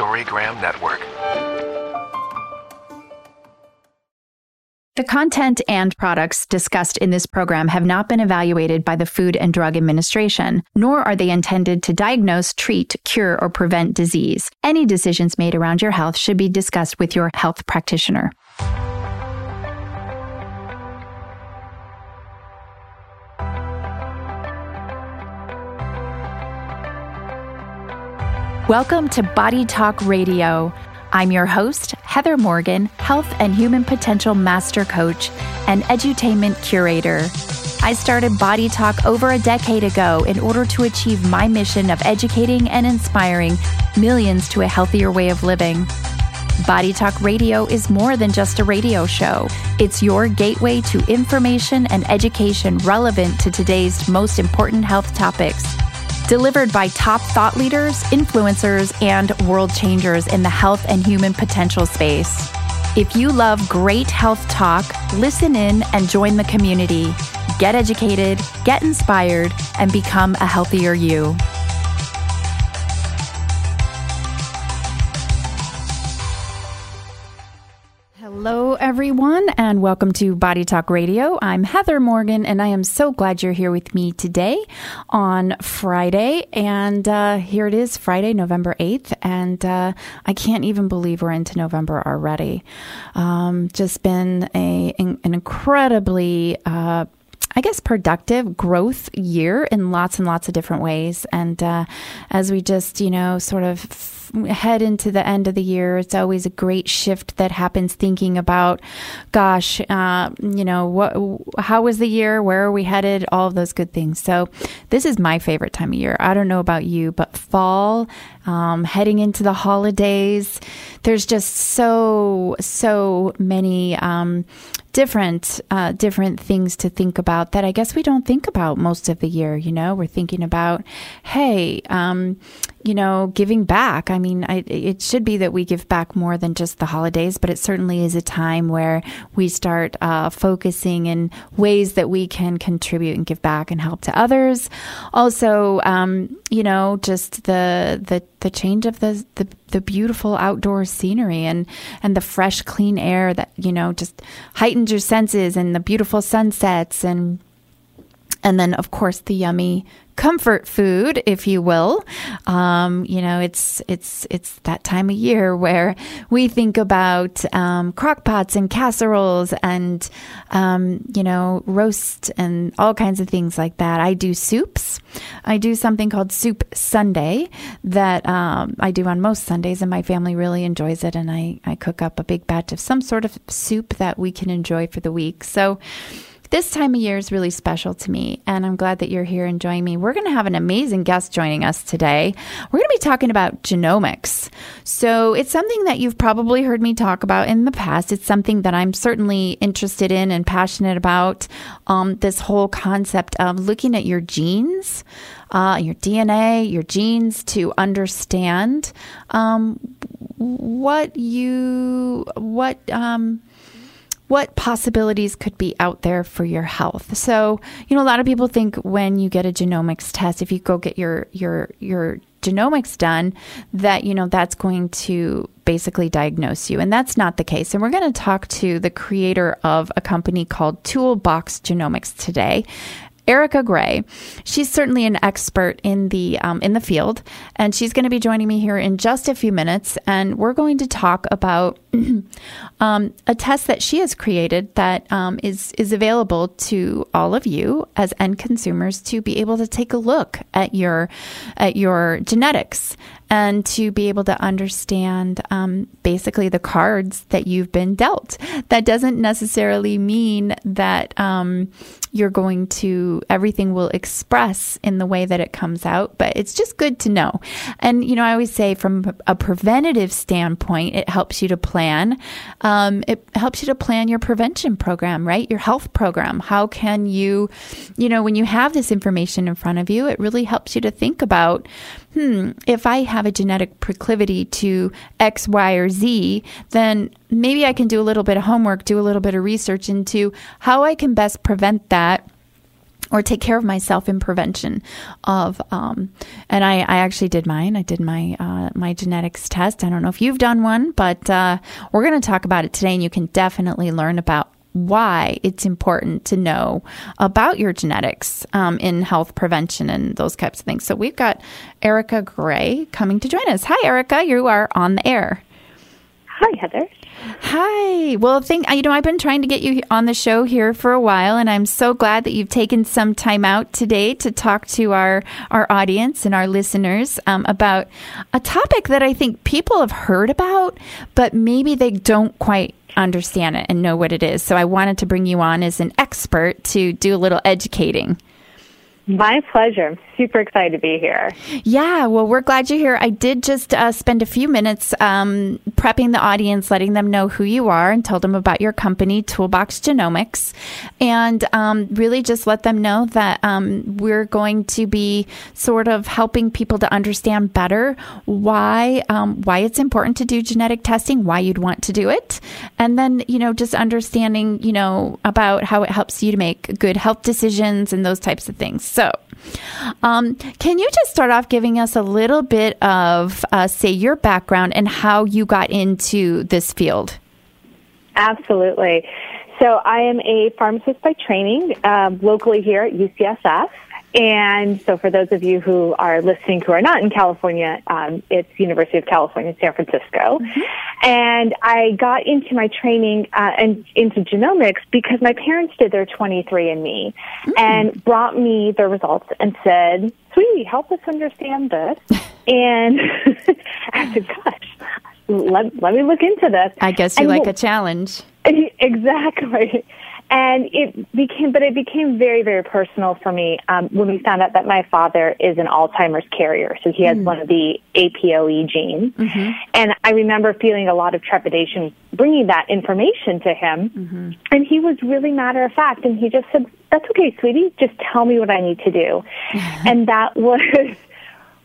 Storygram Network. The content and products discussed in this program have not been evaluated by the Food and Drug Administration, nor are they intended to diagnose, treat, cure, or prevent disease. Any decisions made around your health should be discussed with your health practitioner. Welcome to Body Talk Radio. I'm your host, Heather Morgan, Health and Human Potential Master Coach and Edutainment Curator. I started Body Talk over a decade ago in order to achieve my mission of educating and inspiring millions to a healthier way of living. Body Talk Radio is more than just a radio show. It's your gateway to information and education relevant to today's most important health topics delivered by top thought leaders, influencers, and world changers in the health and human potential space. If you love great health talk, listen in and join the community. Get educated, get inspired, and become a healthier you. Everyone, and welcome to Body Talk Radio. I'm Heather Morgan, and I am so glad you're here with me today on Friday. And uh, here it is, Friday, November 8th. And uh, I can't even believe we're into November already. Um, just been a, an incredibly uh, I guess, productive growth year in lots and lots of different ways. And uh, as we just, you know, sort of head into the end of the year, it's always a great shift that happens thinking about, gosh, uh, you know, what, how was the year? Where are we headed? All of those good things. So this is my favorite time of year. I don't know about you, but fall, um, heading into the holidays, there's just so, so many, um, different uh, different things to think about that I guess we don't think about most of the year. You know, we're thinking about, hey, um, you know, giving back. I mean, I, it should be that we give back more than just the holidays, but it certainly is a time where we start uh, focusing in ways that we can contribute and give back and help to others. Also, um, you know, just the the the change of the, the the beautiful outdoor scenery and and the fresh, clean air that you know just heightens your senses and the beautiful sunsets and and then of course the yummy comfort food, if you will. Um, you know, it's it's it's that time of year where we think about um, crock pots and casseroles and um, you know roast and all kinds of things like that. I do soups. I do something called Soup Sunday that um, I do on most Sundays, and my family really enjoys it. And I I cook up a big batch of some sort of soup that we can enjoy for the week. So this time of year is really special to me, and I'm glad that you're here and joining me. We're going to have an amazing guest joining us today. We're going to be talking about genomics. So, it's something that you've probably heard me talk about in the past. It's something that I'm certainly interested in and passionate about. Um, this whole concept of looking at your genes. Uh, your DNA, your genes to understand um, what you what um, what possibilities could be out there for your health. So, you know, a lot of people think when you get a genomics test, if you go get your your your genomics done, that you know that's going to basically diagnose you, and that's not the case. And we're going to talk to the creator of a company called Toolbox Genomics today, Erica Gray. She's certainly an expert in the um, in the field, and she's going to be joining me here in just a few minutes. And we're going to talk about um, a test that she has created that um, is is available to all of you as end consumers to be able to take a look at your at your genetics and to be able to understand um, basically the cards that you've been dealt. That doesn't necessarily mean that um, you're going to, everything will express in the way that it comes out, but it's just good to know. And, you know, I always say from a preventative standpoint, it helps you to plan. Um, it helps you to plan your prevention program, right? Your health program. How can you, you know, when you have this information in front of you, it really helps you to think about, hmm, if I have a genetic proclivity to X, Y, or Z, then maybe I can do a little bit of homework, do a little bit of research into how I can best prevent that or take care of myself in prevention of um, and I, I actually did mine. I did my uh, my genetics test. I don't know if you've done one but uh, we're going to talk about it today and you can definitely learn about why it's important to know about your genetics um, in health prevention and those types of things. So we've got erica gray coming to join us. Hi erica. You are on the air. Hi heather. Hi. Well, think you know I've been trying to get you on the show here for a while, and I'm so glad that you've taken some time out today to talk to our our audience and our listeners um, about a topic that I think people have heard about, but maybe they don't quite understand it and know what it is. So I wanted to bring you on as an expert to do a little educating. My pleasure. I'm super excited to be here. Yeah, well, we're glad you're here. I did just uh, spend a few minutes um, prepping the audience, letting them know who you are, and told them about your company, Toolbox Genomics, and um, really just let them know that um, we're going to be sort of helping people to understand better why um, why it's important to do genetic testing, why you'd want to do it, and then you know just understanding you know about how it helps you to make good health decisions and those types of things. So so, um, can you just start off giving us a little bit of, uh, say, your background and how you got into this field? Absolutely. So, I am a pharmacist by training um, locally here at UCSF. And so, for those of you who are listening who are not in California, um, it's University of California, San Francisco. Mm-hmm. And I got into my training uh, and into genomics because my parents did their 23andMe mm-hmm. and brought me the results and said, "Sweetie, help us understand this." and I said, "Gosh, let, let me look into this." I guess you and like well, a challenge. Exactly and it became, but it became very, very personal for me um, when we found out that my father is an Alzheimer's carrier. So he has mm one of the APOE genes. Mm-hmm. And I remember feeling a lot of trepidation bringing that information to him. Mm-hmm. And he was really matter of fact. And he just said, That's okay, sweetie. Just tell me what I need to do. and that was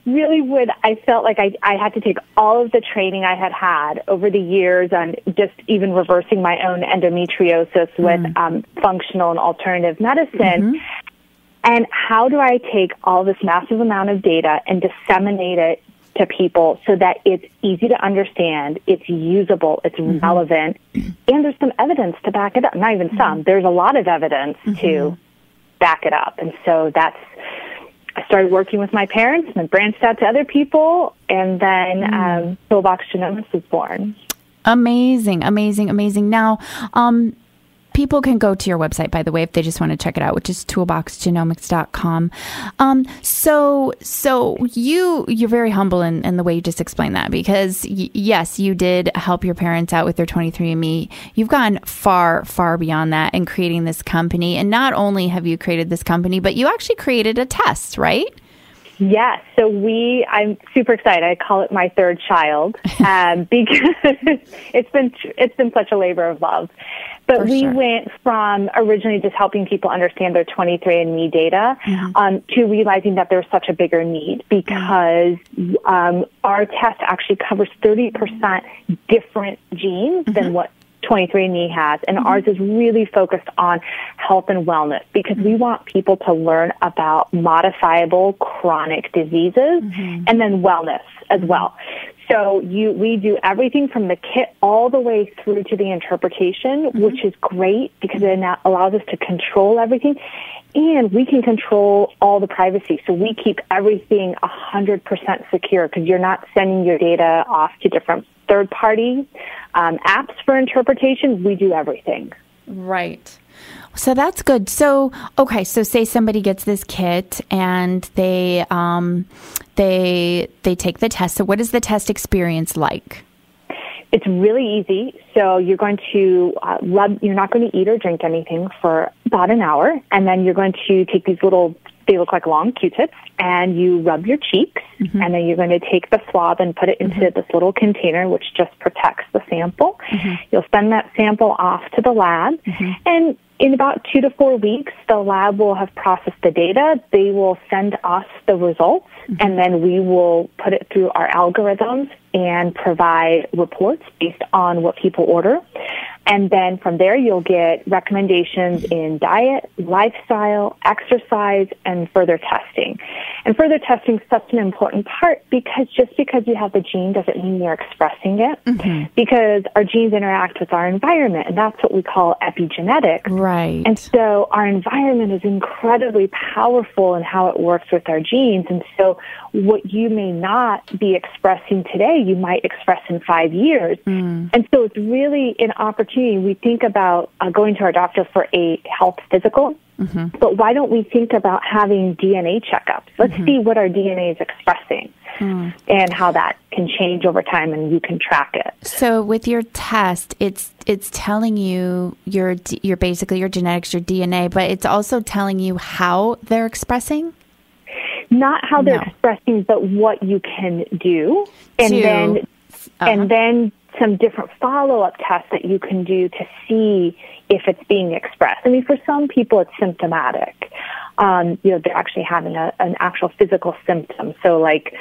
really would I felt like I I had to take all of the training I had had over the years on just even reversing my own endometriosis with mm. um, functional and alternative medicine. Mm-hmm. And how do I take all this massive amount of data and disseminate it to people so that it's easy to understand, it's usable, it's mm-hmm. relevant, and there's some evidence to back it up. Not even mm-hmm. some, there's a lot of evidence to mm-hmm. back it up. And so that's I started working with my parents and then branched out to other people, and then mm. um, Toolbox Genomics was born. Amazing, amazing, amazing. Now, um, people can go to your website, by the way, if they just want to check it out, which is toolboxgenomics.com. Um, so, so you, you're very humble in, in the way you just explained that because y- yes, you did help your parents out with their 23andMe. You've gone far, far beyond that in creating this company. And not only have you created this company, but you actually created a test, right? Yes. So we, I'm super excited. I call it my third child um, because it's been it's been such a labor of love. But For we sure. went from originally just helping people understand their 23andMe data mm-hmm. um, to realizing that there's such a bigger need because um, our test actually covers 30% different genes mm-hmm. than what 23andMe has, and mm-hmm. ours is really focused on health and wellness because we mm-hmm. want people to learn about modifiable chronic diseases mm-hmm. and then wellness as mm-hmm. well. So you, we do everything from the kit all the way through to the interpretation, mm-hmm. which is great because it allows us to control everything and we can control all the privacy. So we keep everything 100% secure because you're not sending your data off to different third party um, apps for interpretation. We do everything. Right. So that's good. So okay, so say somebody gets this kit and they um, they they take the test. So what is the test experience like? It's really easy. So you're going to uh, rub. You're not going to eat or drink anything for about an hour, and then you're going to take these little. They look like long Q-tips, and you rub your cheeks, mm-hmm. and then you're going to take the swab and put it into mm-hmm. this little container, which just protects the sample. Mm-hmm. You'll send that sample off to the lab, mm-hmm. and in about two to four weeks, the lab will have processed the data. They will send us the results, mm-hmm. and then we will put it through our algorithms and provide reports based on what people order. And then from there, you'll get recommendations in diet, lifestyle, exercise, and further testing. And further testing is such an important part because just because you have the gene doesn't mean you're expressing it. Mm-hmm. Because our genes interact with our environment, and that's what we call epigenetics. Right. And so our environment is incredibly powerful in how it works with our genes. And so what you may not be expressing today, you might express in five years. Mm. And so it's really an opportunity. We think about uh, going to our doctor for a health physical. Mm-hmm. But why don't we think about having DNA checkups? Let's mm-hmm. see what our DNA is expressing mm. and how that can change over time and you can track it. So with your test, it's it's telling you your your basically your genetics, your DNA, but it's also telling you how they're expressing? Not how they're no. expressing, but what you can do. And then uh-huh. and then some different follow up tests that you can do to see if it's being expressed. I mean, for some people, it's symptomatic. Um, you know, they're actually having a, an actual physical symptom. So, like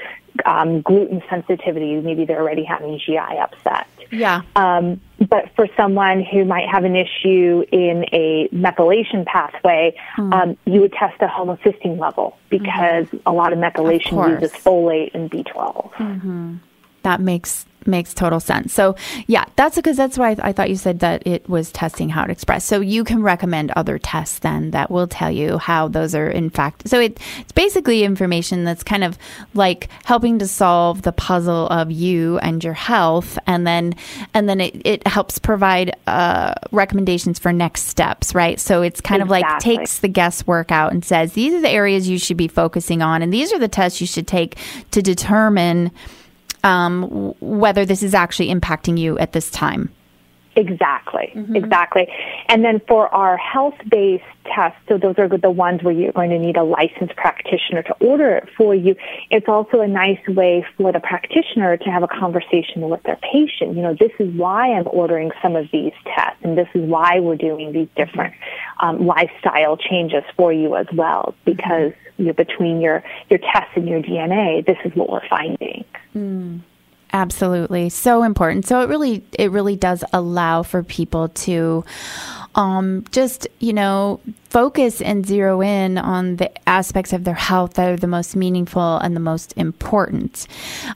um, gluten sensitivity, maybe they're already having GI upset. Yeah. Um, but for someone who might have an issue in a methylation pathway, mm. um, you would test the homocysteine level because mm-hmm. a lot of methylation of uses folate and B12. Mm-hmm. That makes makes total sense. So yeah, that's because that's why I, I, thought you said that it was testing how to express. So you can recommend other tests then that will tell you how those are in fact. So it, it's basically information that's kind of like helping to solve the puzzle of you and your health, and then and then it, it helps provide uh, recommendations for next steps, right? So it's kind exactly. of like takes the guesswork out and says these are the areas you should be focusing on, and these are the tests you should take to determine um, whether this is actually impacting you at this time. Exactly, mm-hmm. exactly. And then for our health based tests, so those are the ones where you're going to need a licensed practitioner to order it for you. It's also a nice way for the practitioner to have a conversation with their patient. You know, this is why I'm ordering some of these tests, and this is why we're doing these different um, lifestyle changes for you as well, because you know, between your, your tests and your DNA, this is what we're finding. Mm. Absolutely. So important. So it really it really does allow for people to um, just, you know, focus and zero in on the aspects of their health that are the most meaningful and the most important.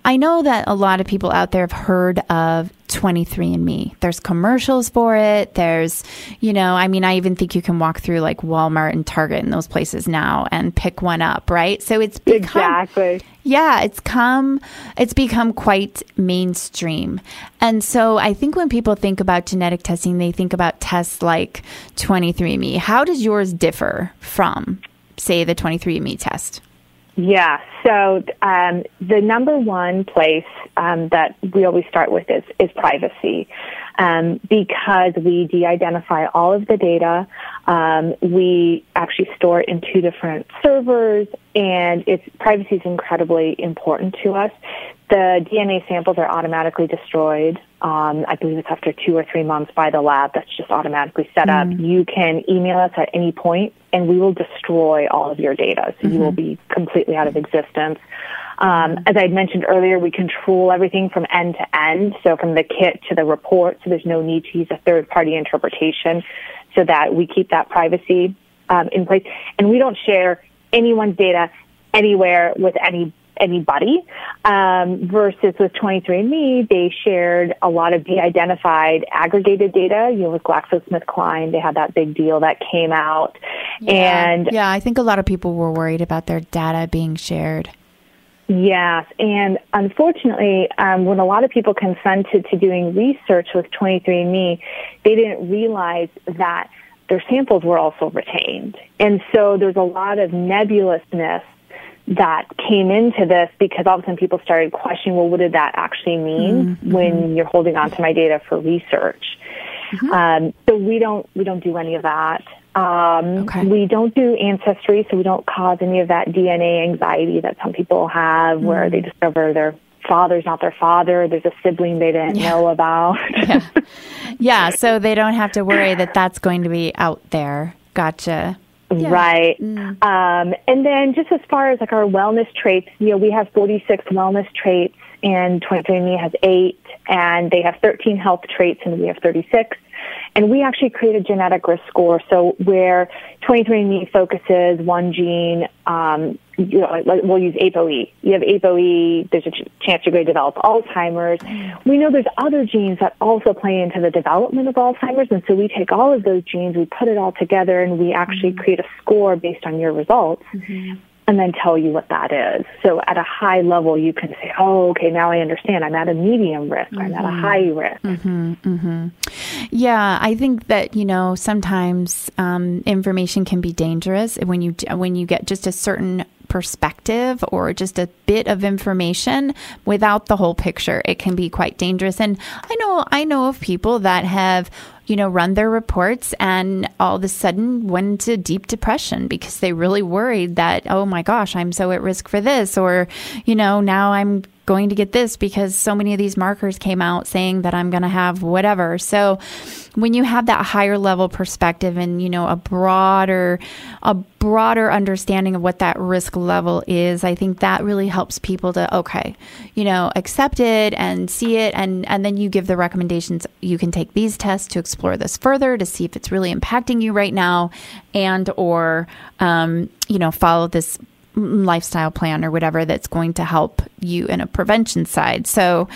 I know that a lot of people out there have heard of 23andMe. There's commercials for it. There's, you know, I mean, I even think you can walk through like Walmart and Target and those places now and pick one up, right? So it's become, exactly. Yeah, it's come, it's become quite mainstream. And so I think when people think about genetic testing, they think about tests like 23andMe. How does yours differ from, say, the 23andMe test? Yeah, so um, the number one place um, that we always start with is, is privacy. Um, because we de-identify all of the data. Um, we actually store it in two different servers, and its privacy is incredibly important to us. The DNA samples are automatically destroyed. Um, I believe it's after two or three months by the lab. That's just automatically set up. Mm-hmm. You can email us at any point, and we will destroy all of your data. So mm-hmm. you will be completely out of existence. Um, as I mentioned earlier, we control everything from end to end. So from the kit to the report. So there's no need to use a third party interpretation so that we keep that privacy um, in place. And we don't share anyone's data anywhere with any anybody. Um, versus with 23andMe, they shared a lot of de-identified aggregated data. You know, with GlaxoSmithKline, they had that big deal that came out. Yeah. And yeah, I think a lot of people were worried about their data being shared. Yes, and unfortunately, um, when a lot of people consented to doing research with 23andMe, they didn't realize that their samples were also retained. And so there's a lot of nebulousness that came into this because all of a sudden people started questioning, well, what did that actually mean mm-hmm. when you're holding on to my data for research? Mm-hmm. Um, so we don't we don't do any of that. Um, okay. We don't do ancestry, so we don't cause any of that DNA anxiety that some people have, mm-hmm. where they discover their father's not their father. There's a sibling they didn't yeah. know about. yeah. yeah, so they don't have to worry that that's going to be out there. Gotcha. Yeah. Right. Mm. Um, and then just as far as like our wellness traits, you know, we have 46 wellness traits and 23andMe has eight and they have 13 health traits and we have 36. And we actually create a genetic risk score. So where 23andMe focuses one gene, um, you know, we'll use ApoE. You have ApoE, there's a ch- chance you're going to develop Alzheimer's. We know there's other genes that also play into the development of Alzheimer's. And so we take all of those genes, we put it all together, and we actually mm-hmm. create a score based on your results. Mm-hmm and then tell you what that is. So at a high level, you can say, oh, okay, now I understand. I'm at a medium risk. Mm-hmm. I'm at a mm-hmm. high risk. Mm-hmm, mm-hmm. Yeah, I think that, you know, sometimes um, information can be dangerous when you, when you get just a certain perspective or just a bit of information without the whole picture it can be quite dangerous and i know i know of people that have you know, run their reports and all of a sudden went into deep depression because they really worried that, oh my gosh, I'm so at risk for this, or, you know, now I'm going to get this because so many of these markers came out saying that I'm going to have whatever. So when you have that higher level perspective and you know a broader a broader understanding of what that risk level is, I think that really helps people to okay, you know, accept it and see it and and then you give the recommendations you can take these tests to explore this further to see if it's really impacting you right now and or um, you know, follow this lifestyle plan or whatever that's going to help you in a prevention side. So,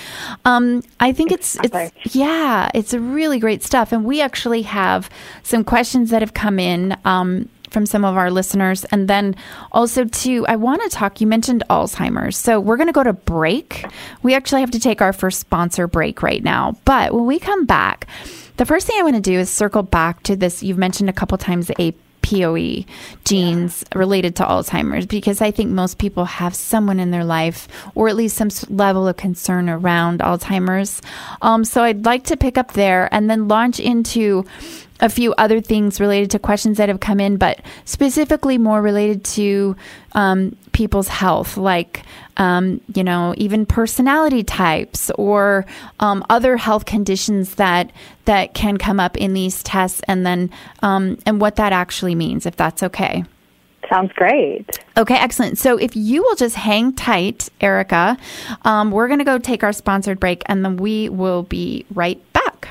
um, I think it's it's yeah, it's really great stuff. And we actually have some questions that have come in. Um, from some of our listeners. And then also, too, I want to talk. You mentioned Alzheimer's. So we're going to go to break. We actually have to take our first sponsor break right now. But when we come back, the first thing I want to do is circle back to this. You've mentioned a couple times a POE genes yeah. related to Alzheimer's because I think most people have someone in their life or at least some level of concern around Alzheimer's. Um, so I'd like to pick up there and then launch into a few other things related to questions that have come in, but specifically more related to um, people's health, like um, you know, even personality types or um, other health conditions that that can come up in these tests, and then um, and what that actually means, if that's okay. Sounds great. Okay, excellent. So if you will just hang tight, Erica, um, we're going to go take our sponsored break, and then we will be right back.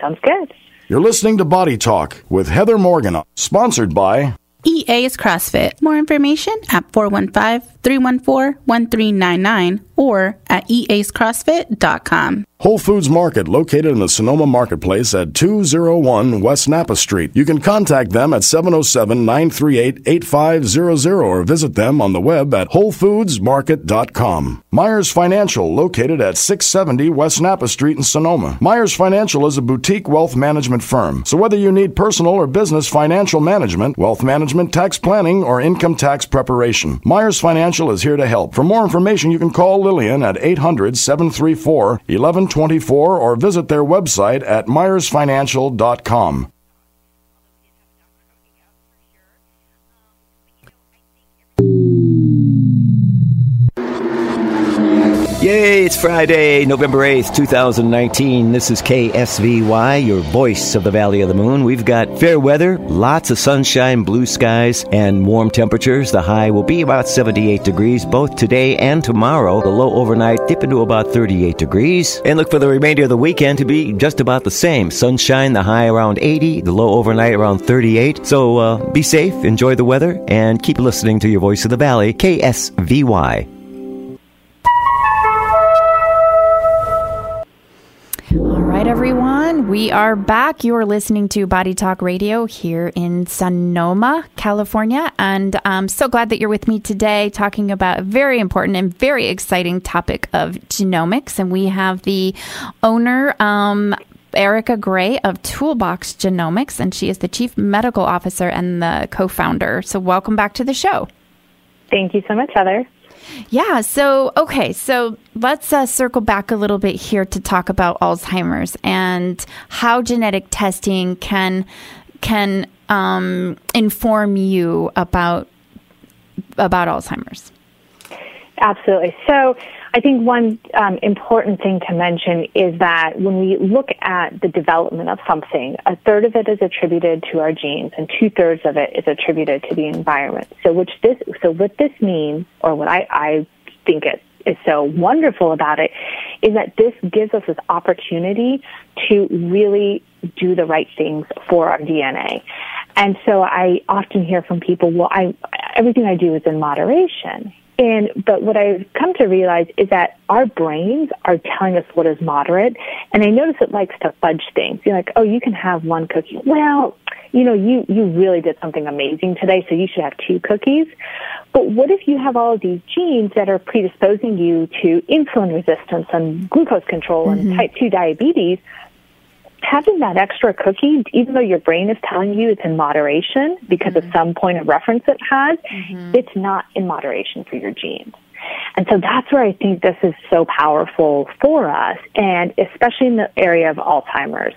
Sounds good. You're listening to Body Talk with Heather Morgan, sponsored by EA's CrossFit. More information at 415 314 1399 or at eascrossfit.com. Whole Foods Market, located in the Sonoma Marketplace at 201 West Napa Street. You can contact them at 707 938 8500 or visit them on the web at WholeFoodsMarket.com. Myers Financial, located at 670 West Napa Street in Sonoma. Myers Financial is a boutique wealth management firm. So whether you need personal or business financial management, wealth management, tax planning, or income tax preparation, Myers Financial is here to help. For more information, you can call Lillian at 800 734 1124 or visit their website at myersfinancial.com. Yay, it's Friday, November 8th, 2019. This is KSVY, your voice of the Valley of the Moon. We've got fair weather, lots of sunshine, blue skies, and warm temperatures. The high will be about 78 degrees both today and tomorrow. The low overnight dip into about 38 degrees. And look for the remainder of the weekend to be just about the same. Sunshine, the high around 80, the low overnight around 38. So uh, be safe, enjoy the weather, and keep listening to your voice of the Valley, KSVY. Everyone. We are back. You're listening to Body Talk Radio here in Sonoma, California. And I'm so glad that you're with me today talking about a very important and very exciting topic of genomics. And we have the owner, um, Erica Gray of Toolbox Genomics, and she is the Chief Medical Officer and the co founder. So, welcome back to the show. Thank you so much, Heather. Yeah. So, okay. So let's uh, circle back a little bit here to talk about Alzheimer's and how genetic testing can can um, inform you about about Alzheimer's. Absolutely. So, I think one um, important thing to mention is that when we look at the development of something, a third of it is attributed to our genes, and two thirds of it is attributed to the environment. So, which this, so what this means, or what I, I think it is so wonderful about it, is that this gives us this opportunity to really do the right things for our DNA. And so I often hear from people, well, I, everything I do is in moderation. And, but what I've come to realize is that our brains are telling us what is moderate. And I notice it likes to fudge things. You're like, oh, you can have one cookie. Well, you know, you, you really did something amazing today, so you should have two cookies. But what if you have all of these genes that are predisposing you to insulin resistance and glucose control mm-hmm. and type 2 diabetes? Having that extra cookie, even though your brain is telling you it's in moderation because mm-hmm. of some point of reference it has, mm-hmm. it's not in moderation for your genes. And so that's where I think this is so powerful for us, and especially in the area of Alzheimer's.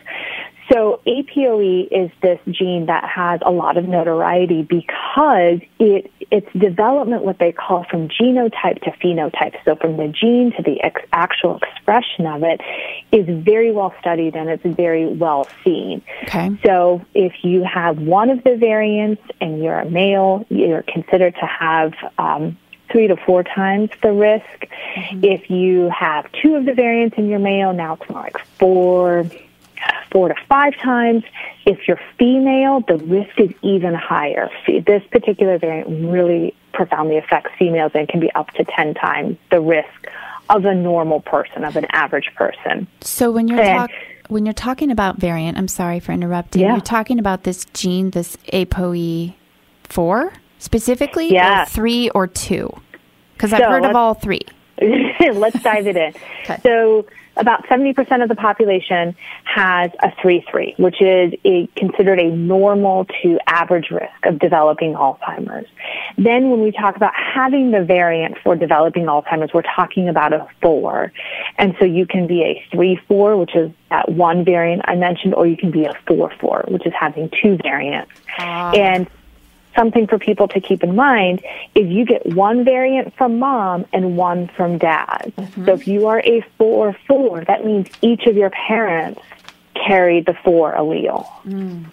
So APOE is this gene that has a lot of notoriety because it its development, what they call from genotype to phenotype, so from the gene to the ex- actual expression of it, is very well studied and it's very well seen. Okay. So if you have one of the variants and you're a male, you're considered to have um, three to four times the risk. Mm-hmm. If you have two of the variants in your male, now it's more like four four to five times. If you're female, the risk is even higher. This particular variant really profoundly affects females and can be up to 10 times the risk of a normal person, of an average person. So when you're talking when you're talking about variant, I'm sorry for interrupting. Yeah. You're talking about this gene, this APOE4 specifically, yeah. or three or two? Because I've heard of all three. let's dive it in. Okay. So about 70% of the population has a 3-3, which is a, considered a normal to average risk of developing Alzheimer's. Then when we talk about having the variant for developing Alzheimer's, we're talking about a 4. And so you can be a 3-4, which is that one variant I mentioned, or you can be a 4-4, which is having two variants. Uh. And something for people to keep in mind is you get one variant from mom and one from dad. Mm-hmm. So if you are a 4 4, that means each of your parents carried the 4 allele. Mm.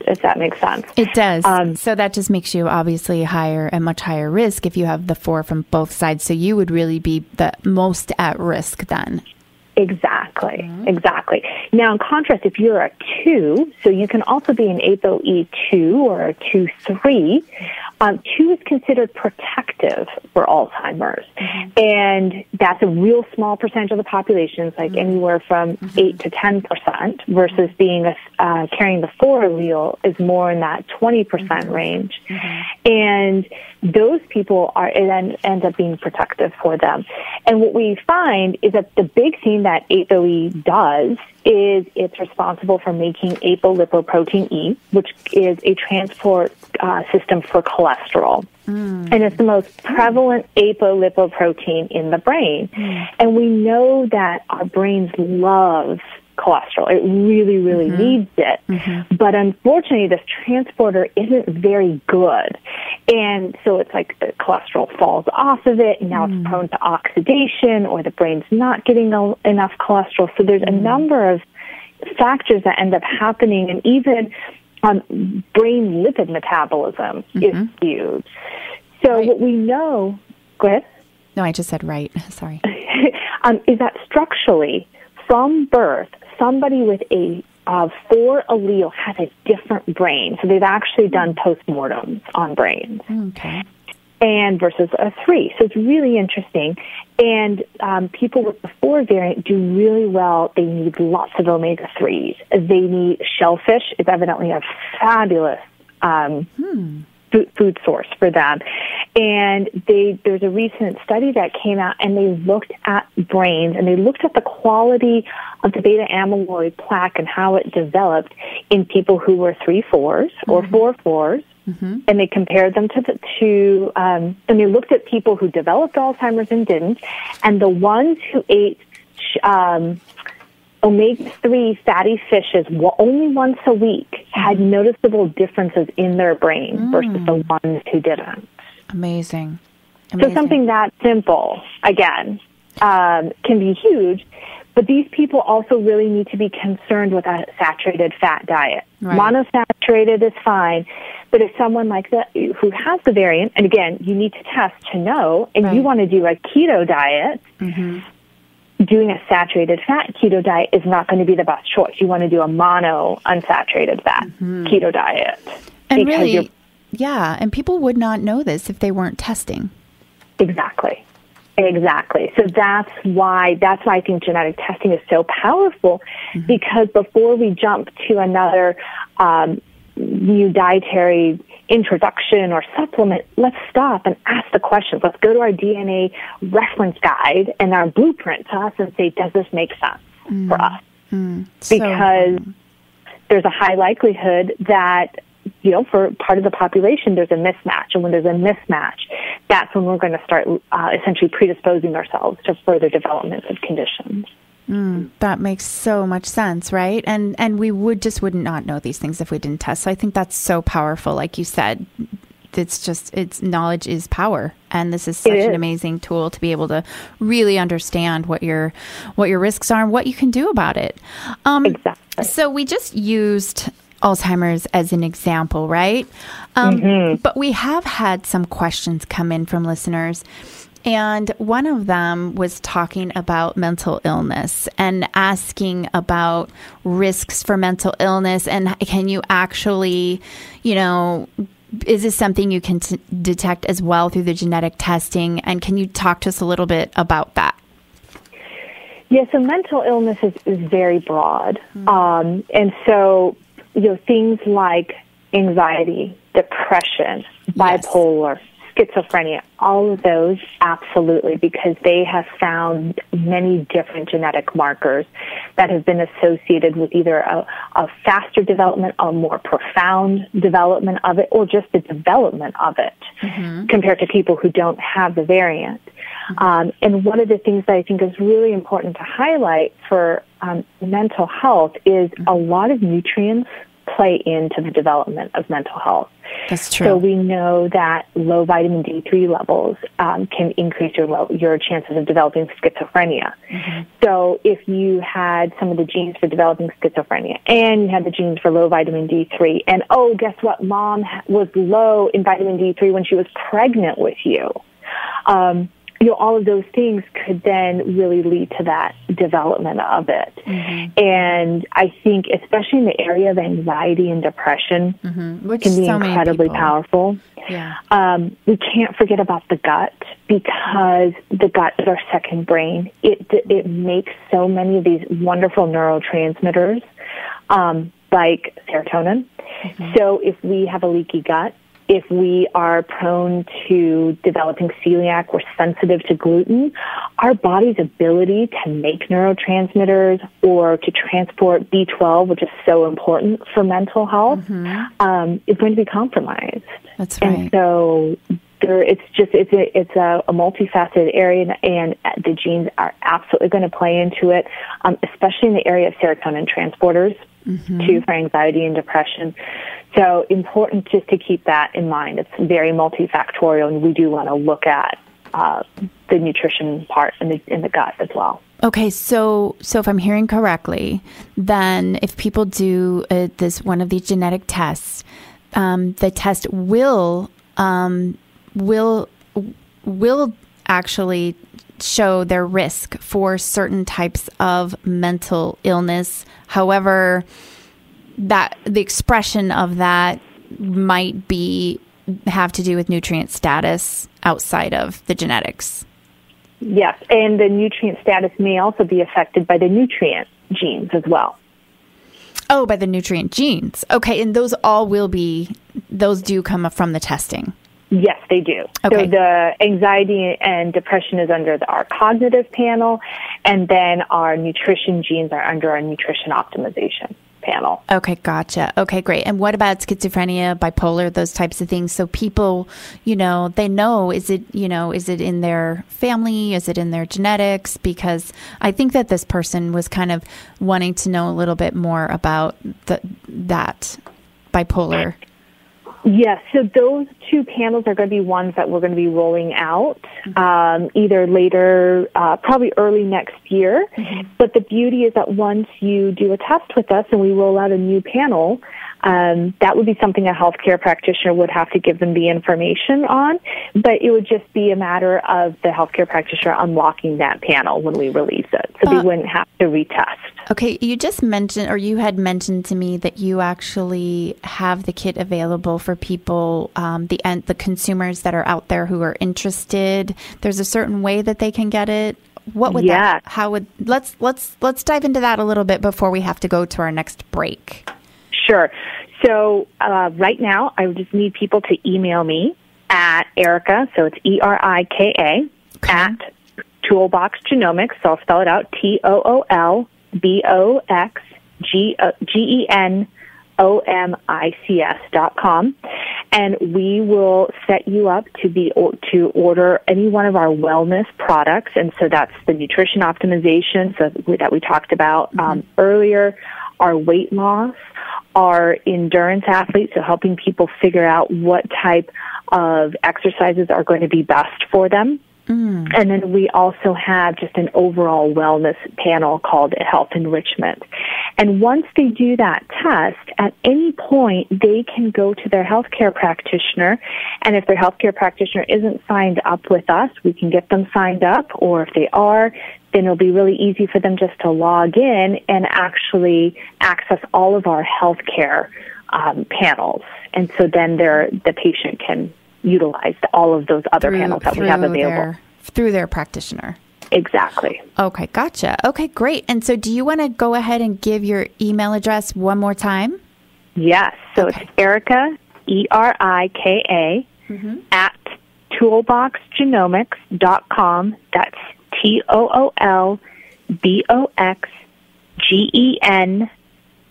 If that makes sense. It does. Um, so that just makes you obviously higher and much higher risk if you have the 4 from both sides. So you would really be the most at risk then. Exactly, mm-hmm. exactly. Now, in contrast, if you're a two, so you can also be an ApoE2 or a 2-3, um, two is considered protective for Alzheimer's. Mm-hmm. And that's a real small percentage of the population. It's like mm-hmm. anywhere from mm-hmm. 8 to 10% versus being a, uh, carrying the four allele is more in that 20% mm-hmm. range. Mm-hmm. And those people are, it then ends up being protective for them. And what we find is that the big thing that ApoE does is it's responsible for making apolipoprotein E, which is a transport uh, system for cholesterol. Mm. And it's the most prevalent apolipoprotein in the brain. Mm. And we know that our brains love cholesterol. It really, really mm-hmm. needs it. Mm-hmm. But unfortunately, this transporter isn't very good. And so it's like the cholesterol falls off of it, and now mm. it's prone to oxidation, or the brain's not getting enough cholesterol. So there's mm. a number of factors that end up happening, and even um, brain lipid metabolism mm-hmm. is huge. So right. what we know, go ahead. No, I just said right. Sorry. um, is that structurally, from birth, somebody with a uh, four allele has a different brain. So they've actually done postmortems on brains. Okay. And versus a three. So it's really interesting. And um, people with the four variant do really well. They need lots of omega 3s. They need shellfish is evidently a fabulous um, hmm food source for them. And they, there's a recent study that came out and they looked at brains and they looked at the quality of the beta amyloid plaque and how it developed in people who were three fours or mm-hmm. four fours. Mm-hmm. And they compared them to the, to, um, and they looked at people who developed Alzheimer's and didn't, and the ones who ate um, omega-3 fatty fishes only once a week had mm-hmm. noticeable differences in their brain mm. versus the ones who didn't. Amazing. Amazing. So something that simple, again, um, can be huge. But these people also really need to be concerned with a saturated fat diet. Right. Monosaturated is fine, but if someone like that who has the variant, and again, you need to test to know, and right. you want to do a keto diet, mm-hmm doing a saturated fat keto diet is not going to be the best choice. You want to do a mono unsaturated fat keto diet. And because really, you're- yeah, and people would not know this if they weren't testing. Exactly. Exactly. So that's why that's why I think genetic testing is so powerful because before we jump to another um, new dietary introduction or supplement, let's stop and ask the questions. Let's go to our DNA reference guide and our blueprint to us and say, does this make sense for us? So- Because there's a high likelihood that you know, for part of the population, there's a mismatch. And when there's a mismatch, that's when we're going to start uh, essentially predisposing ourselves to further development of conditions. That makes so much sense, right? And and we would just would not know these things if we didn't test. So I think that's so powerful. Like you said, it's just it's knowledge is power, and this is such an amazing tool to be able to really understand what your what your risks are and what you can do about it. Um, Exactly. So we just used Alzheimer's as an example, right? Um, But we have had some questions come in from listeners. And one of them was talking about mental illness and asking about risks for mental illness. And can you actually, you know, is this something you can t- detect as well through the genetic testing? And can you talk to us a little bit about that? Yeah, so mental illness is, is very broad. Um, and so, you know, things like anxiety, depression, bipolar, schizophrenia, all of those, absolutely, because they have found many different genetic markers that have been associated with either a, a faster development, a more profound development of it, or just the development of it compared to people who don't have the variant. Um, and one of the things that I think is really important to highlight for um, mental health is a lot of nutrients play into the development of mental health. That's true. So we know that low vitamin D3 levels um, can increase your lo- your chances of developing schizophrenia. So if you had some of the genes for developing schizophrenia and you had the genes for low vitamin D3, and oh, guess what? Mom was low in vitamin D3 when she was pregnant with you. Um, you know, all of those things could then really lead to that development of it. And I think, especially in the area of anxiety and depression, Which can be so incredibly powerful. Yeah. Um, we can't forget about the gut because the gut is our second brain. It it makes so many of these wonderful neurotransmitters, um, like serotonin. So if we have a leaky gut, if we are prone to developing celiac, we're sensitive to gluten, our body's ability to make neurotransmitters or to transport B12, which is so important for mental health, um, is going to be compromised. That's right. And so there, it's just it's a it's a, a multifaceted area, and, and the genes are absolutely going to play into it, um, especially in the area of serotonin transporters too for anxiety and depression. So important just to keep that in mind. It's very multifactorial, and we do want to look at uh, the nutrition part in the in the gut as well. Okay, so so if I'm hearing correctly, then if people do uh, this one of these genetic tests, um, the test will um, will will actually show their risk for certain types of mental illness. However, that the expression of that might be have to do with nutrient status outside of the genetics. Yes, and the nutrient status may also be affected by the nutrient genes as well. Oh, by the nutrient genes. Okay, and those all will be those do come from the testing. Yes, they do. Okay. So the anxiety and depression is under the, our cognitive panel, and then our nutrition genes are under our nutrition optimization panel. Okay, gotcha. Okay, great. And what about schizophrenia, bipolar, those types of things? So people, you know, they know is it, you know, is it in their family? Is it in their genetics? Because I think that this person was kind of wanting to know a little bit more about the, that bipolar. Yes, so those two panels are going to be ones that we're going to be rolling out um, either later, uh, probably early next year. Mm-hmm. But the beauty is that once you do a test with us and we roll out a new panel, um, that would be something a healthcare practitioner would have to give them the information on, but it would just be a matter of the healthcare practitioner unlocking that panel when we release it, so uh, they wouldn't have to retest. Okay, you just mentioned, or you had mentioned to me that you actually have the kit available for people, um, the the consumers that are out there who are interested. There's a certain way that they can get it. What would that? How would let's let's let's dive into that a little bit before we have to go to our next break. Sure. So uh, right now, I just need people to email me at Erica, so it's E R I K A, at Toolbox Genomics. So I'll spell it out T O O L B O X G E N O M I C S dot com, and we will set you up to be to order any one of our wellness products. And so that's the nutrition optimization so that we talked about mm-hmm. um, earlier, our weight loss, our endurance athletes, so helping people figure out what type of exercises are going to be best for them. Mm. And then we also have just an overall wellness panel called Health Enrichment. And once they do that test, at any point they can go to their healthcare practitioner. And if their healthcare practitioner isn't signed up with us, we can get them signed up. Or if they are, then it'll be really easy for them just to log in and actually access all of our healthcare um, panels. And so then the patient can utilize all of those other through, panels that we have available. Their, through their practitioner. Exactly. Okay, gotcha. Okay, great. And so do you want to go ahead and give your email address one more time? Yes. So okay. it's Erica, E R I K A, mm-hmm. at toolboxgenomics.com. That's T O O L B O X G E N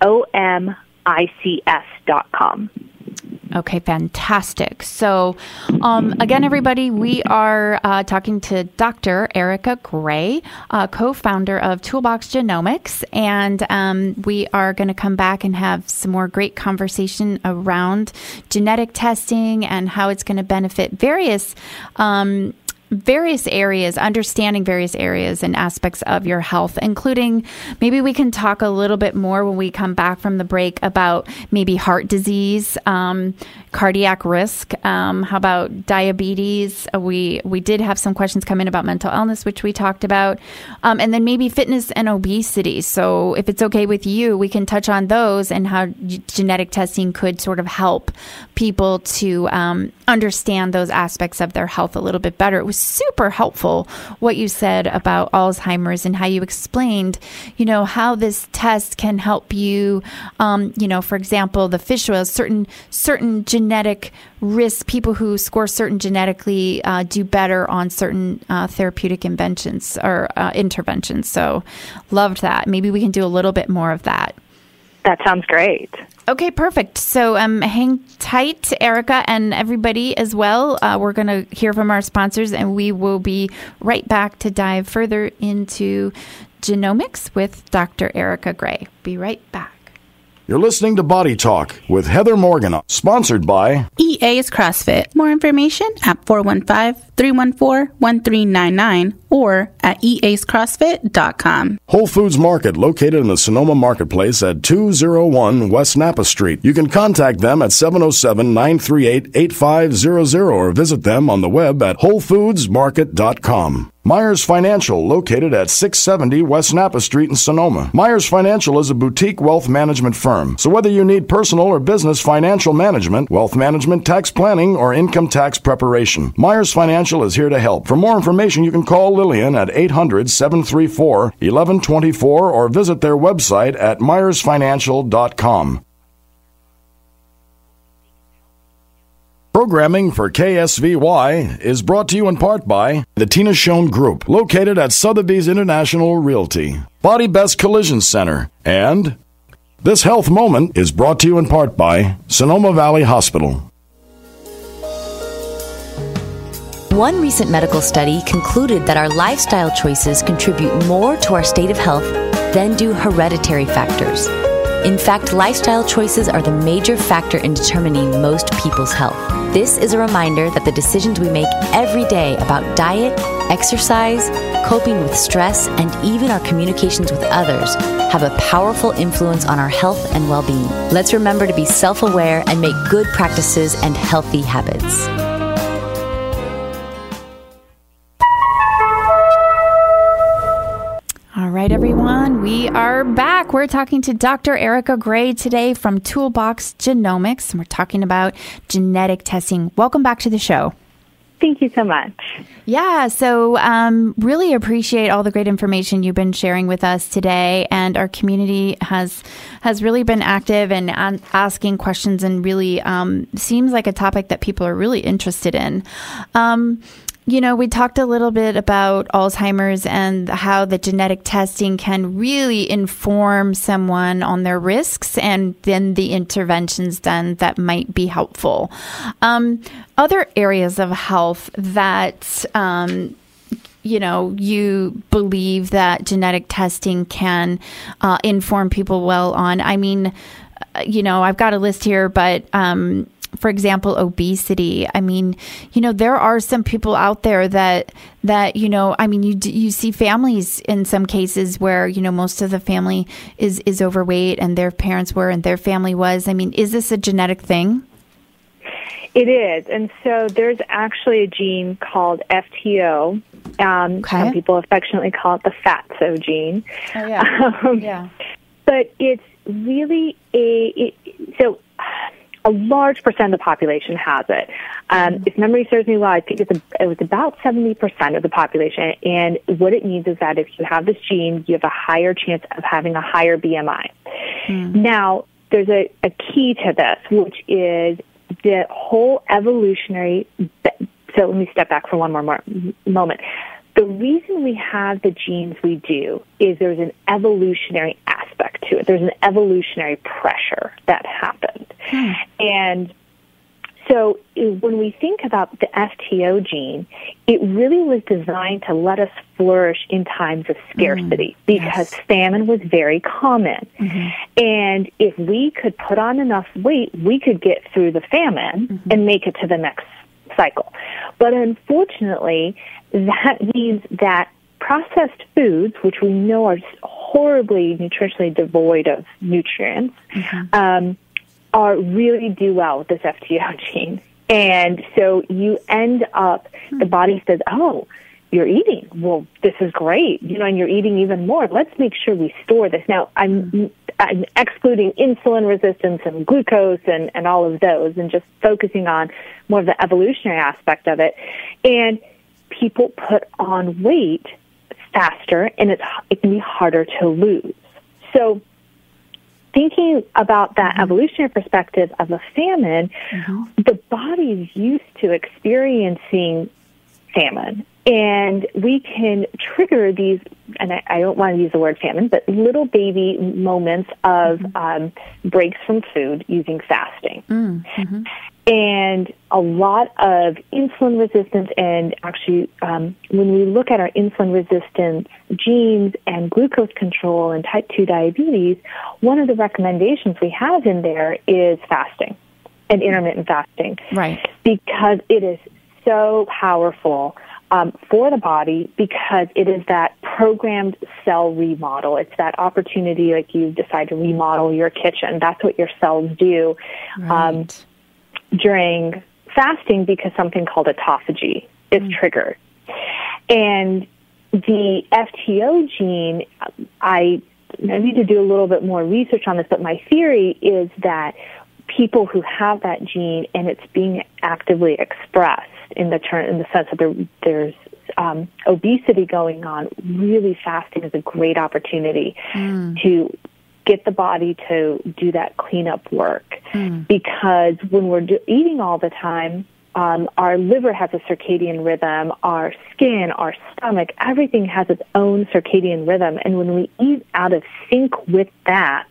O M I C S dot com. Okay, fantastic. So, um, again, everybody, we are uh, talking to Dr. Erica Gray, uh, co founder of Toolbox Genomics, and um, we are going to come back and have some more great conversation around genetic testing and how it's going to benefit various. Um, various areas, understanding various areas and aspects of your health, including maybe we can talk a little bit more when we come back from the break about maybe heart disease, um, cardiac risk. Um, how about diabetes? Uh, we we did have some questions come in about mental illness, which we talked about, um, and then maybe fitness and obesity. So if it's okay with you, we can touch on those and how g- genetic testing could sort of help people to um, understand those aspects of their health a little bit better. It was super helpful what you said about Alzheimer's and how you explained, you know, how this test can help you. Um, you know, for example, the fish oil, certain certain genetic risks, people who score certain genetically uh, do better on certain uh, therapeutic inventions or uh, interventions. So, loved that. Maybe we can do a little bit more of that. That sounds great. Okay, perfect. So um, hang tight, Erica, and everybody as well. Uh, we're going to hear from our sponsors, and we will be right back to dive further into genomics with Dr. Erica Gray. Be right back. You're listening to Body Talk with Heather Morgan, sponsored by EA's CrossFit. More information at 415 314 1399 or at eascrossfit.com. Whole Foods Market, located in the Sonoma Marketplace at 201 West Napa Street. You can contact them at 707 938 8500 or visit them on the web at wholefoodsmarket.com. Myers Financial, located at 670 West Napa Street in Sonoma. Myers Financial is a boutique wealth management firm. So whether you need personal or business financial management, wealth management, tax planning, or income tax preparation, Myers Financial is here to help. For more information, you can call Lillian at 800 734 1124 or visit their website at myersfinancial.com. Programming for KSVY is brought to you in part by the Tina Schoen Group, located at Sotheby's International Realty, Body Best Collision Center, and this health moment is brought to you in part by Sonoma Valley Hospital. One recent medical study concluded that our lifestyle choices contribute more to our state of health than do hereditary factors. In fact, lifestyle choices are the major factor in determining most people's health. This is a reminder that the decisions we make every day about diet, exercise, coping with stress, and even our communications with others have a powerful influence on our health and well being. Let's remember to be self aware and make good practices and healthy habits. Are back. We're talking to Dr. Erica Gray today from Toolbox Genomics, and we're talking about genetic testing. Welcome back to the show. Thank you so much. Yeah, so um, really appreciate all the great information you've been sharing with us today, and our community has has really been active and an- asking questions, and really um, seems like a topic that people are really interested in. You know, we talked a little bit about Alzheimer's and how the genetic testing can really inform someone on their risks and then the interventions then that might be helpful. Um, other areas of health that, um, you know, you believe that genetic testing can uh, inform people well on. I mean, uh, you know, I've got a list here, but um, for example, obesity. I mean, you know, there are some people out there that that you know. I mean, you you see families in some cases where you know most of the family is is overweight and their parents were and their family was. I mean, is this a genetic thing? It is. And so there's actually a gene called FTO. Um, Okay. Some people affectionately call it the fatso gene. Oh yeah, Um, yeah. But it's really a, it, so a large percent of the population has it. Um, if memory serves me well, I think it's a, it was about 70% of the population. And what it means is that if you have this gene, you have a higher chance of having a higher BMI. Now, there's a, a key to this, which is the whole evolutionary. So let me step back for one more more moment. The reason we have the genes we do is there's an evolutionary aspect to it. There's an evolutionary pressure that happened. Hmm. And so when we think about the FTO gene, it really was designed to let us flourish in times of hmm. scarcity because famine was very common. Mm-hmm. And if we could put on enough weight, we could get through the famine mm-hmm. and make it to the next cycle. But unfortunately, that means that processed foods, which we know are horribly nutritionally devoid of nutrients, um, are really do well with this FTO gene. And so you end up, the body says, oh, you're eating. Well, this is great. You know, and you're eating even more. Let's make sure we store this. Now, I'm, I'm excluding insulin resistance and glucose and, and all of those and just focusing on more of the evolutionary aspect of it. And people put on weight faster and it's, it can be harder to lose. So, thinking about that mm-hmm. evolutionary perspective of a famine, mm-hmm. the body's used to experiencing famine. And we can trigger these, and I, I don't want to use the word famine, but little baby moments of um, breaks from food using fasting. And a lot of insulin resistance, and actually, um, when we look at our insulin resistance genes and glucose control and type 2 diabetes, one of the recommendations we have in there is fasting and intermittent fasting Right. because it is so powerful um, for the body because it is that programmed cell remodel. It's that opportunity, like you decide to remodel your kitchen. That's what your cells do um, Right. during fasting because something called autophagy is triggered. And the FTO gene, I, I need to do a little bit more research on this, but my theory is that people who have that gene and it's being actively expressed in the turn in the sense that there, there's um, obesity going on, really fasting is a great opportunity to get the body to do that cleanup work because when we're do- eating all the time, um, our liver has a circadian rhythm, our skin, our stomach, everything has its own circadian rhythm. And when we eat out of sync with that,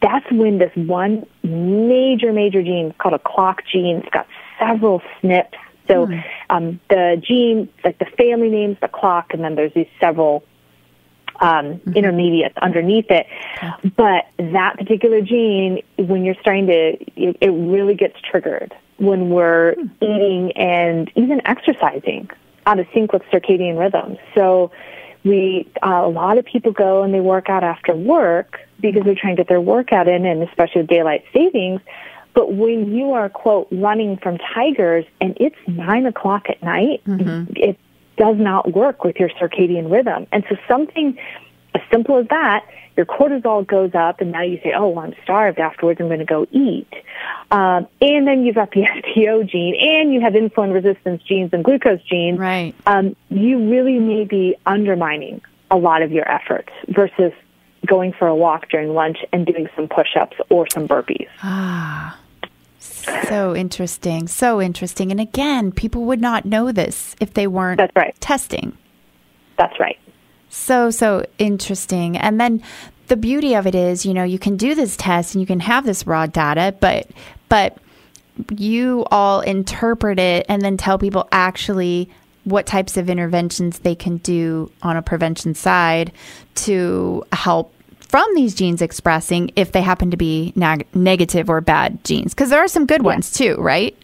that's when this one major, major gene called a clock gene, it's got several SNPs. So um, the gene, like the family name's the clock, and then there's these several um, mm-hmm. intermediates underneath it. Okay. But that particular gene, when you're starting to, it, it really gets triggered when we're hmm. eating and even exercising out of sync with circadian rhythms. So we, uh, a lot of people go and they work out after work because they're trying to get their workout in, and especially with daylight savings. But when you are, quote, running from tigers and it's nine o'clock at night, mm-hmm. it does not work with your circadian rhythm. And so something as simple as that, your cortisol goes up, and now you say, "Oh, well, I'm starved. Afterwards, I'm going to go eat." Um, and then you've got the FTO gene, and you have insulin resistance genes and glucose genes. Right. Um, you really may be undermining a lot of your efforts versus going for a walk during lunch and doing some push-ups or some burpees. Ah. So interesting. So interesting. And again, people would not know this if they weren't That's right. testing. That's right. So, so interesting. And then the beauty of it is, you know, you can do this test and you can have this raw data, but, but you all interpret it and then tell people actually what types of interventions they can do on a prevention side to help from these genes expressing if they happen to be neg- negative or bad genes because there are some good yeah. ones too right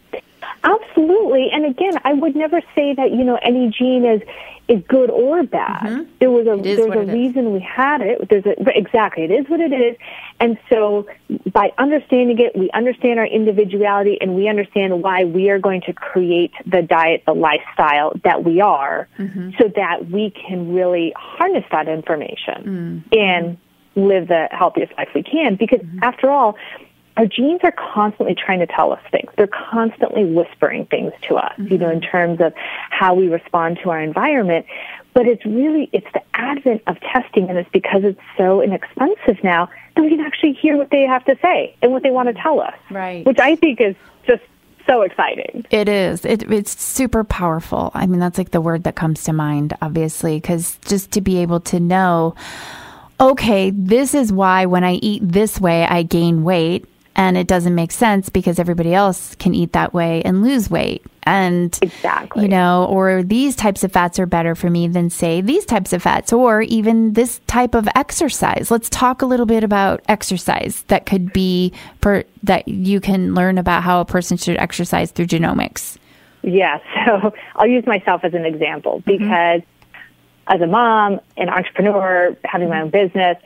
absolutely and again i would never say that you know any gene is is good or bad. Mm-hmm. There was a there's a reason is. we had it. There's a exactly it is what it is. And so by understanding it, we understand our individuality and we understand why we are going to create the diet, the lifestyle that we are mm-hmm. so that we can really harness that information mm-hmm. and live the healthiest life we can because mm-hmm. after all, our genes are constantly trying to tell us things. They're constantly whispering things to us, mm-hmm. you know, in mm-hmm. terms of how we respond to our environment. But it's really, it's the advent of testing and it's because it's so inexpensive now that we can actually hear what they have to say and what they want to tell us. Right. Which I think is just so exciting. It is. It, it's super powerful. I mean, that's like the word that comes to mind, obviously, because just to be able to know, okay, this is why when I eat this way, I gain weight and it doesn't make sense because everybody else can eat that way and lose weight and exactly you know or these types of fats are better for me than say these types of fats or even this type of exercise let's talk a little bit about exercise that could be per that you can learn about how a person should exercise through genomics yeah so i'll use myself as an example mm-hmm. because mm-hmm. As a mom an entrepreneur having my own business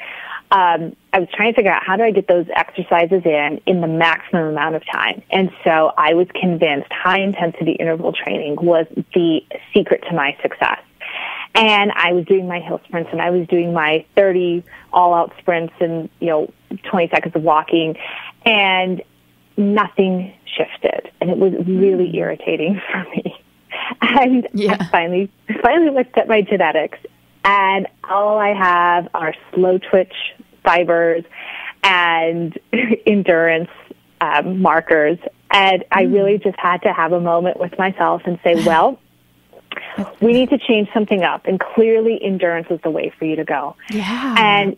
um, I was trying to figure out how do I get those exercises in in the maximum amount of time. And so I was convinced high intensity interval training was the secret to my success. And I was doing my hill sprints and I was doing my 30 all out sprints and, you know, 20 seconds of walking and nothing shifted. And it was really hmm. irritating for me. And yeah. I finally, finally looked at my genetics and all I have are slow twitch fibers and endurance um, markers. And I mm. really just had to have a moment with myself and say, well, we need to change something up. And clearly, endurance is the way for you to go. Yeah. And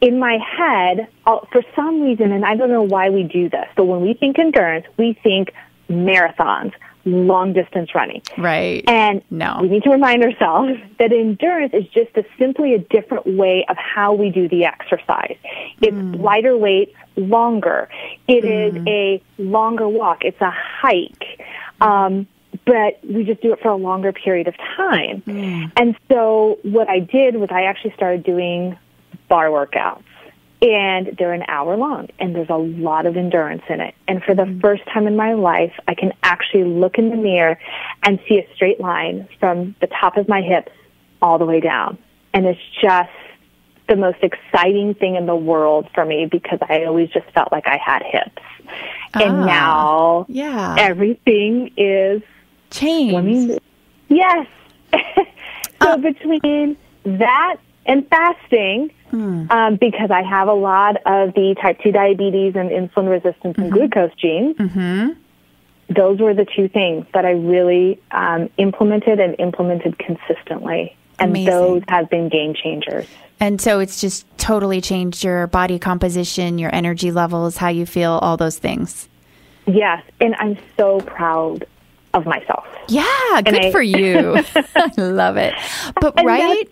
in my head, for some reason, and I don't know why we do this, but when we think endurance, we think marathons, long distance running. Right. And no. we need to remind ourselves that endurance is just a, simply a different way of how we do the exercise. It's mm. lighter weight, longer. It mm. is a longer walk. It's a hike. Um, but we just do it for a longer period of time. Mm. And so what I did was I actually started doing barre workouts and they're an hour long and there's a lot of endurance in it. And for the mm-hmm. first time in my life, I can actually look in the mirror and see a straight line from the top of my hips all the way down. And it's just the most exciting thing in the world for me because I always just felt like I had hips. And ah, now yeah. everything is changed. Yes. so uh, between that and fasting, Hmm. Um, because I have a lot of the type 2 diabetes and insulin resistance mm-hmm. and glucose genes. Mm-hmm. Those were the two things that I really um, implemented and implemented consistently. And Amazing. those have been game changers. And so it's just totally changed your body composition, your energy levels, how you feel, all those things. Yes. And I'm so proud of myself. Yeah, good I, for you. I love it. But right?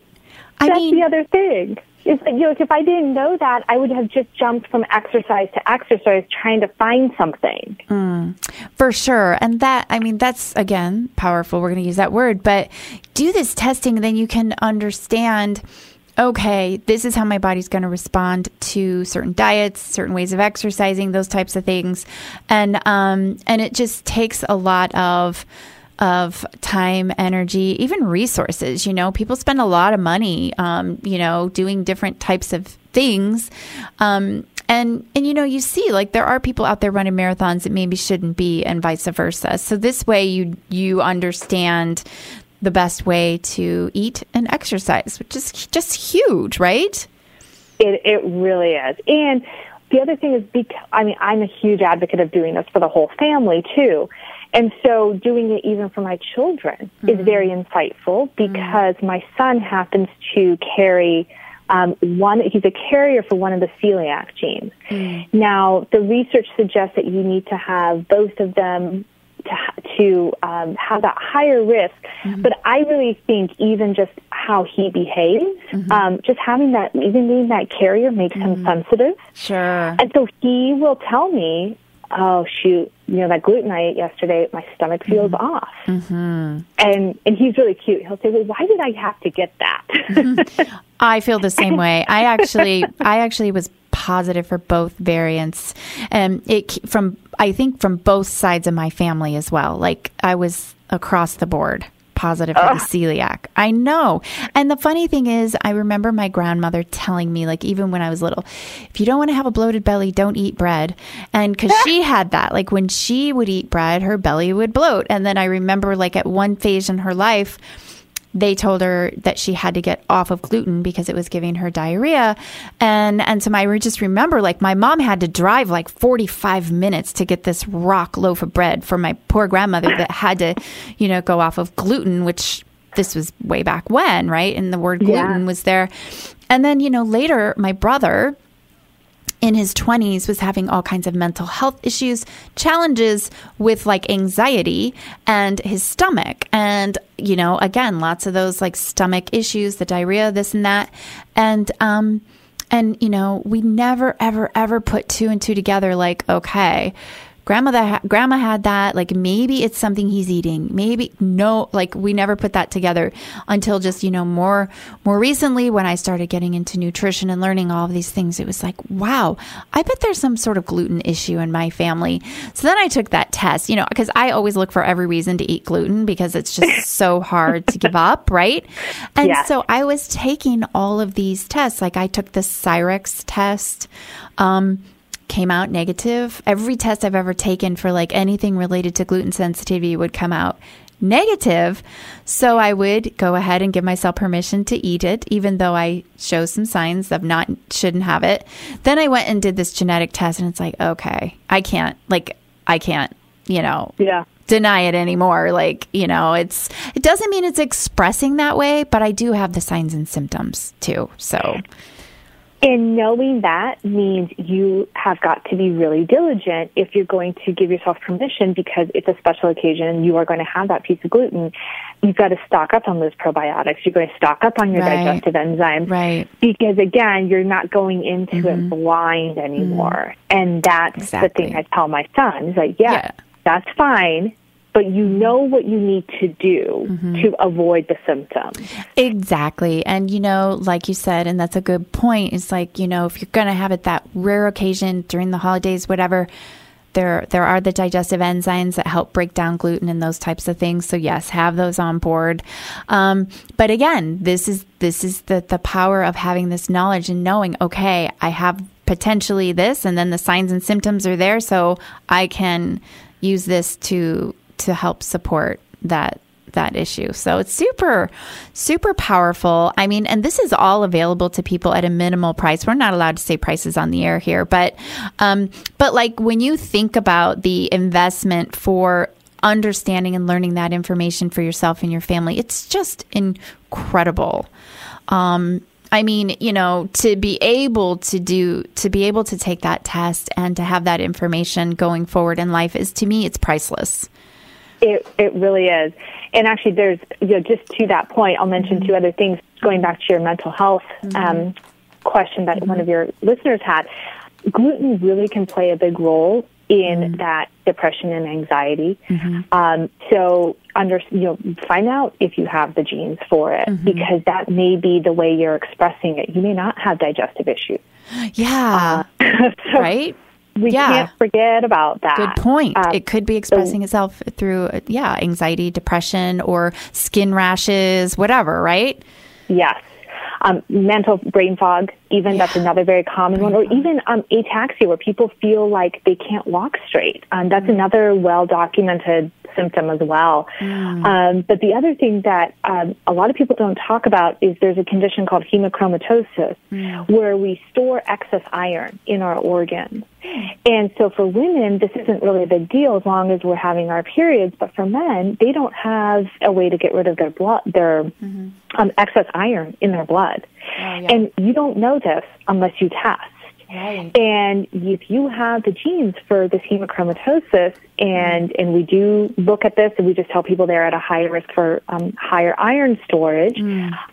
I That's mean, the other thing. Is that, you know, if I didn't know that, I would have just jumped from exercise to exercise trying to find something. For sure. And that, I mean, that's again powerful. We're going to use that word, but do this testing, then you can understand okay, this is how my body's going to respond to certain diets, certain ways of exercising, those types of things. And, um, and it just takes a lot of, of time, energy, even resources. You know, people spend a lot of money, um, you know, doing different types of things. Um, and and you know you see like there are people out there running marathons that maybe shouldn't be and vice versa so this way you you understand the best way to eat and exercise which is just huge right It it really is. And the other thing is because I mean I'm a huge advocate of doing this for the whole family too. And so doing it even for my children is very insightful because my son happens to carry um, one, he's a carrier for one of the celiac genes. Now, the research suggests that you need to have both of them to, to um, have that higher risk. But I really think even just how he behaves, um, just having that, even being that carrier makes him sensitive. sure. And so he will tell me, "Oh shoot, you know that gluten I ate yesterday, my stomach feels mm-hmm. off." Mm-hmm. And and he's really cute. He'll say, "Well, why did I have to get that?" Mm-hmm. I feel the same way. I actually, I actually was positive for both variants, and it from I think from both sides of my family as well. Like I was across the board positive for the celiac. I know. And the funny thing is, I remember my grandmother telling me, like, even when I was little, if you don't want to have a bloated belly, don't eat bread. And because she had that, like, when she would eat bread, her belly would bloat. And then I remember, like, at one phase in her life, they told her that she had to get off of gluten because it was giving her diarrhea. And and so I just remember like my mom had to drive like 45 minutes to get this rock loaf of bread for my poor grandmother that had to you know go off of gluten which this was way back when right? And the word gluten Yeah. was there. And then you know later my brother in his 20s was having all kinds of mental health issues, challenges with like anxiety and his stomach. And, you know, again, lots of those like stomach issues, the diarrhea, this and that. And, um, and, you know, we never, ever, ever put two and two together like, okay, grandma that grandma had that like maybe it's something he's eating maybe no like we never put that together until just you know more more recently when i started getting into nutrition and learning all of these things it was like wow i bet there's some sort of gluten issue in my family so then i took that test you know because i always look for every reason to eat gluten because it's just so hard to give up right and Yes. so I was taking all of these tests. Like I took the Cyrex test, um, came out negative. Every test I've ever taken for like anything related to gluten sensitivity would come out negative. So I would go ahead and give myself permission to eat it, even though I show some signs of not shouldn't have it. Then I went and did this genetic test, and it's like, okay, I can't, like, I can't, you know, yeah. deny it anymore. Like, you know, it's it doesn't mean it's expressing that way, but I do have the signs and symptoms too. So And knowing that means you have got to be really diligent if you're going to give yourself permission because it's a special occasion and you are going to have that piece of gluten. You've got to stock up on those probiotics. You're going to stock up on your Right. digestive enzymes. Right. Because again, you're not going into it mm-hmm. blind anymore. Mm-hmm. And that's Exactly. the thing I tell my son. He's like, yeah, Yeah. that's fine, but you know what you need to do to avoid the symptoms. Exactly. And, you know, like you said, and that's a good point, it's like, you know, if you're going to have it that rare occasion during the holidays, whatever, there, there are the digestive enzymes that help break down gluten and those types of things. So yes, have those on board. Um, but again, this is this is the the power of having this knowledge and knowing. Okay, I have potentially this, and then the signs and symptoms are there, so I can use this to to help support that that issue. So it's super, super powerful. I mean, and this is all available to people at a minimal price. We're not allowed to say prices on the air here, but, um, but like when you think about the investment for understanding and learning that information for yourself and your family, it's just incredible. Um, I mean, you know, to be able to do, to be able to take that test and to have that information going forward in life is to me, it's priceless It it really is. And actually, there's you know just to that point, I'll mention two other things. Going back to your mental health mm-hmm. um, question that one of your listeners had, gluten really can play a big role in mm-hmm. that depression and anxiety. Mm-hmm. Um, so under you know find out if you have the genes for it because that may be the way you're expressing it. You may not have digestive issues. Yeah. Uh, so right? We Yeah. can't forget about that. Good point. Um, it could be expressing itself through, uh, yeah, anxiety, depression, or skin rashes, whatever, right? Yes. Um, mental brain fog, even that's another very common one, or even um, ataxia, where people feel like they can't walk straight. Um, that's another well documented symptom as well. Um, but the other thing that um, a lot of people don't talk about is there's a condition called hemochromatosis, where we store excess iron in our organs. And so for women, this isn't really a big deal as long as we're having our periods. But for men, they don't have a way to get rid of their blood, their um, excess iron in their blood. And you don't know this unless you test. And if you have the genes for this hemochromatosis, and and we do look at this, and we just tell people they're at a higher risk for um, higher iron storage,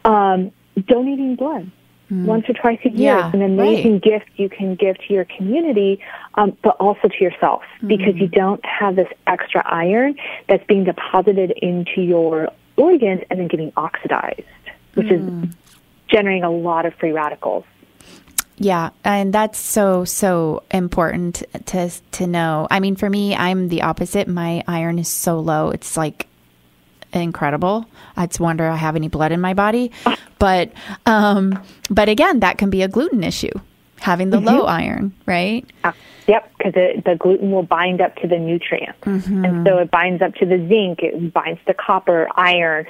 um, donating blood Mm. once or twice a year Yeah, is an amazing gift you can give to your community, um, but also to yourself mm. because you don't have this extra iron that's being deposited into your organs and then getting oxidized, which is mm. generating a lot of free radicals. Yeah, and that's so so important to to know. I mean, for me, I'm the opposite. My iron is so low; it's like incredible. I just wonder I have any blood in my body, but um, but again, that can be a gluten issue. Having the low iron, right? Uh, Yep, because the gluten will bind up to the nutrients. And so it binds up to the zinc, it binds to copper, iron.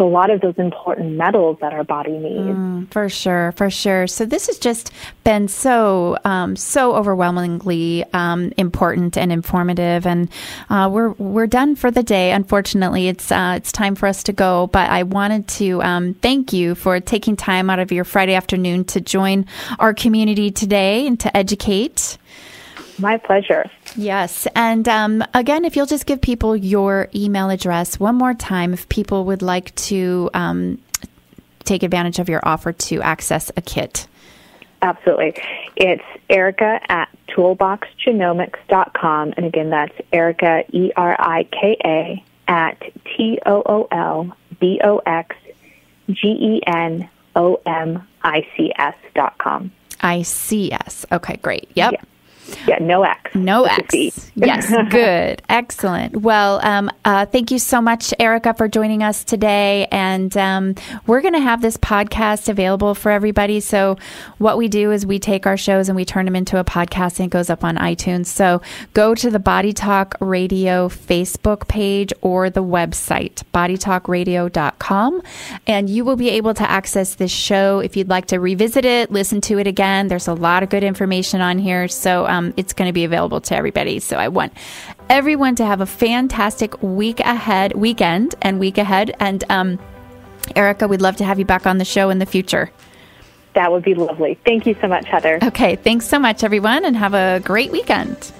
A lot of those important metals that our body needs. For sure, for sure. So this has just been so, um, so overwhelmingly um, important and informative, and uh, we're we're done for the day. Unfortunately, it's uh, it's time for us to go. But I wanted to um, thank you for taking time out of your Friday afternoon to join our community today and to educate. My pleasure. Yes. And um, again, if you'll just give people your email address one more time, if people would like to um, take advantage of your offer to access a kit. Absolutely. It's Erica at toolboxgenomics.com. And again, that's Erica, E R I K A, at T O O L B O X G E N O M I C S dot com. ICS. Okay, great. Yep. Yeah. Yeah, no X. No X. Yes, good. Excellent. Well, um, uh, thank you so much, Erica, for joining us today. And um, we're going to have this podcast available for everybody. So, what we do is we take our shows and we turn them into a podcast and it goes up on iTunes. So, go to the Body Talk Radio Facebook page or the website, bodytalkradio.com, and you will be able to access this show if you'd like to revisit it, listen to it again. There's a lot of good information on here. So, um, it's going to be available to everybody. So I want everyone to have a fantastic week ahead, weekend, and week ahead. And um, Erica, we'd love to have you back on the show in the future. That would be lovely. Thank you so much, Heather. Okay, thanks so much, everyone, and have a great weekend.